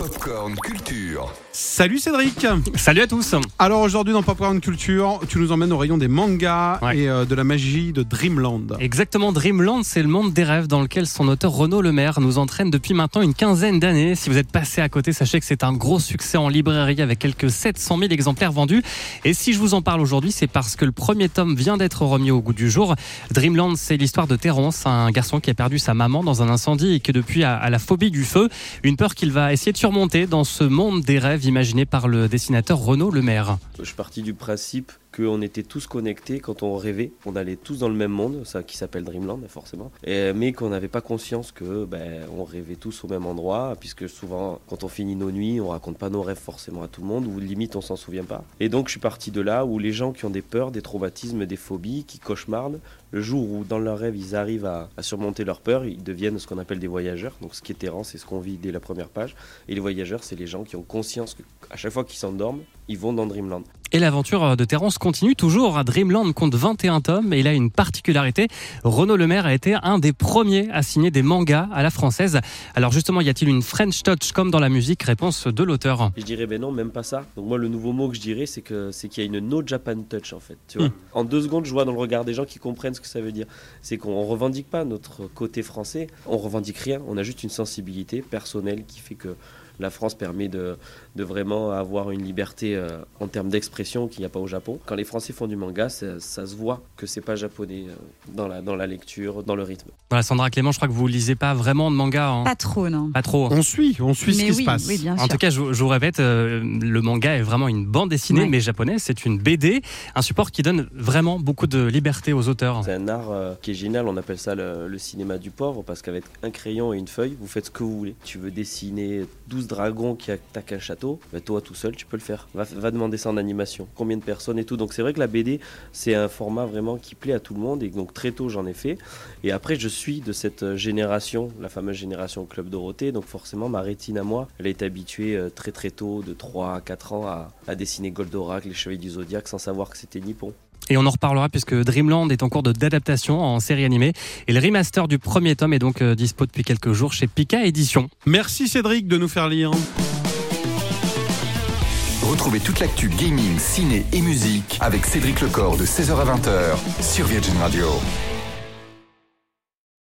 Popcorn Culture. Salut Cédric Salut à tous Alors aujourd'hui dans Popcorn Culture, tu nous emmènes au rayon des mangas Ouais. et euh, de la magie de Dreamland. Exactement, Dreamland, c'est le monde des rêves dans lequel son auteur Renaud Lemaire nous entraîne depuis maintenant une quinzaine d'années. Si vous êtes passé à côté, sachez que c'est un gros succès en librairie avec quelques 700 000 exemplaires vendus. Et si je vous en parle aujourd'hui, c'est parce que le premier tome vient d'être remis au goût du jour. Dreamland, c'est l'histoire de Terence, un garçon qui a perdu sa maman dans un incendie et qui depuis a, a la phobie du feu, une peur qu'il va essayer de surmonter dans ce monde des rêves imaginé par le dessinateur Renaud Lemaire. Je suis parti du principe qu'on était tous connectés quand on rêvait. On allait tous dans le même monde, ça qui s'appelle Dreamland forcément, mais qu'on n'avait pas conscience que ben, on rêvait tous au même endroit, puisque souvent quand on finit nos nuits, on raconte pas nos rêves forcément à tout le monde, ou limite on s'en souvient pas. Et donc je suis parti de là où les gens qui ont des peurs, des traumatismes, des phobies, qui cauchemardent, le jour où dans leur rêve ils arrivent à, à surmonter leurs peurs, ils deviennent ce qu'on appelle des voyageurs. Donc ce qui est Terrence, c'est ce qu'on vit dès la première page. Et les voyageurs, c'est les gens qui ont conscience qu'à chaque fois qu'ils s'endorment, ils vont dans Dreamland. Et l'aventure de Terence continue toujours. Dreamland compte 21 tomes et il a une particularité. Renaud Lemaire a été un des premiers à signer des mangas à la française. Alors justement, y a-t-il une French touch comme dans la musique? Réponse de l'auteur. Je dirais ben non, même pas ça. Donc moi le nouveau mot que je dirais c'est que c'est qu'il y a une no Japan touch en fait. Tu vois. En deux secondes je vois dans le regard des gens qui comprennent ce que ça veut dire. C'est qu'on revendique pas notre côté français, on revendique rien. On a juste une sensibilité personnelle qui fait que la France permet de, de vraiment avoir une liberté euh, en termes d'expression qu'il n'y a pas au Japon. Quand les Français font du manga, ça, ça se voit que c'est pas japonais euh, dans, la, dans la lecture, dans le rythme. Voilà, Sandra Clément, je crois que vous lisez pas vraiment de manga. hein. Pas trop, non. Pas trop. On suit, on suit ce qui oui, se passe. oui, bien En tout cas, je, vous- je vous répète, euh, le manga est vraiment une bande dessinée, Ouais. mais japonaise. C'est une BD, un support qui donne vraiment beaucoup de liberté aux auteurs. C'est un art euh, qui est génial, on appelle ça le, le cinéma du pauvre, parce qu'avec un crayon et une feuille, vous faites ce que vous voulez. Tu veux dessiner 12 dragons qui attaquent un château, bah, toi tout seul, tu peux le faire. Va, demander ça en animation, combien de personnes et tout. Donc c'est vrai que la BD, c'est un format vraiment qui plaît à tout le monde, et donc très tôt j'en ai fait. Et après, je suis de cette euh, génération, la fameuse génération Club Dorothée, donc forcément ma rétine à moi, elle est habituée euh, très très tôt, de 3 à 4 ans, à, à dessiner Goldorak, les Chevaliers du Zodiaque, sans savoir que c'était nippon. Et on en reparlera puisque Dreamland est en cours de d'adaptation en série animée. Et le remaster du premier tome est donc euh, dispo depuis quelques jours chez Pika Édition. Merci Cédric de nous faire lire. Retrouvez toute l'actu gaming, ciné et musique avec Cédric Lecor de 16h à 20h sur Virgin Radio.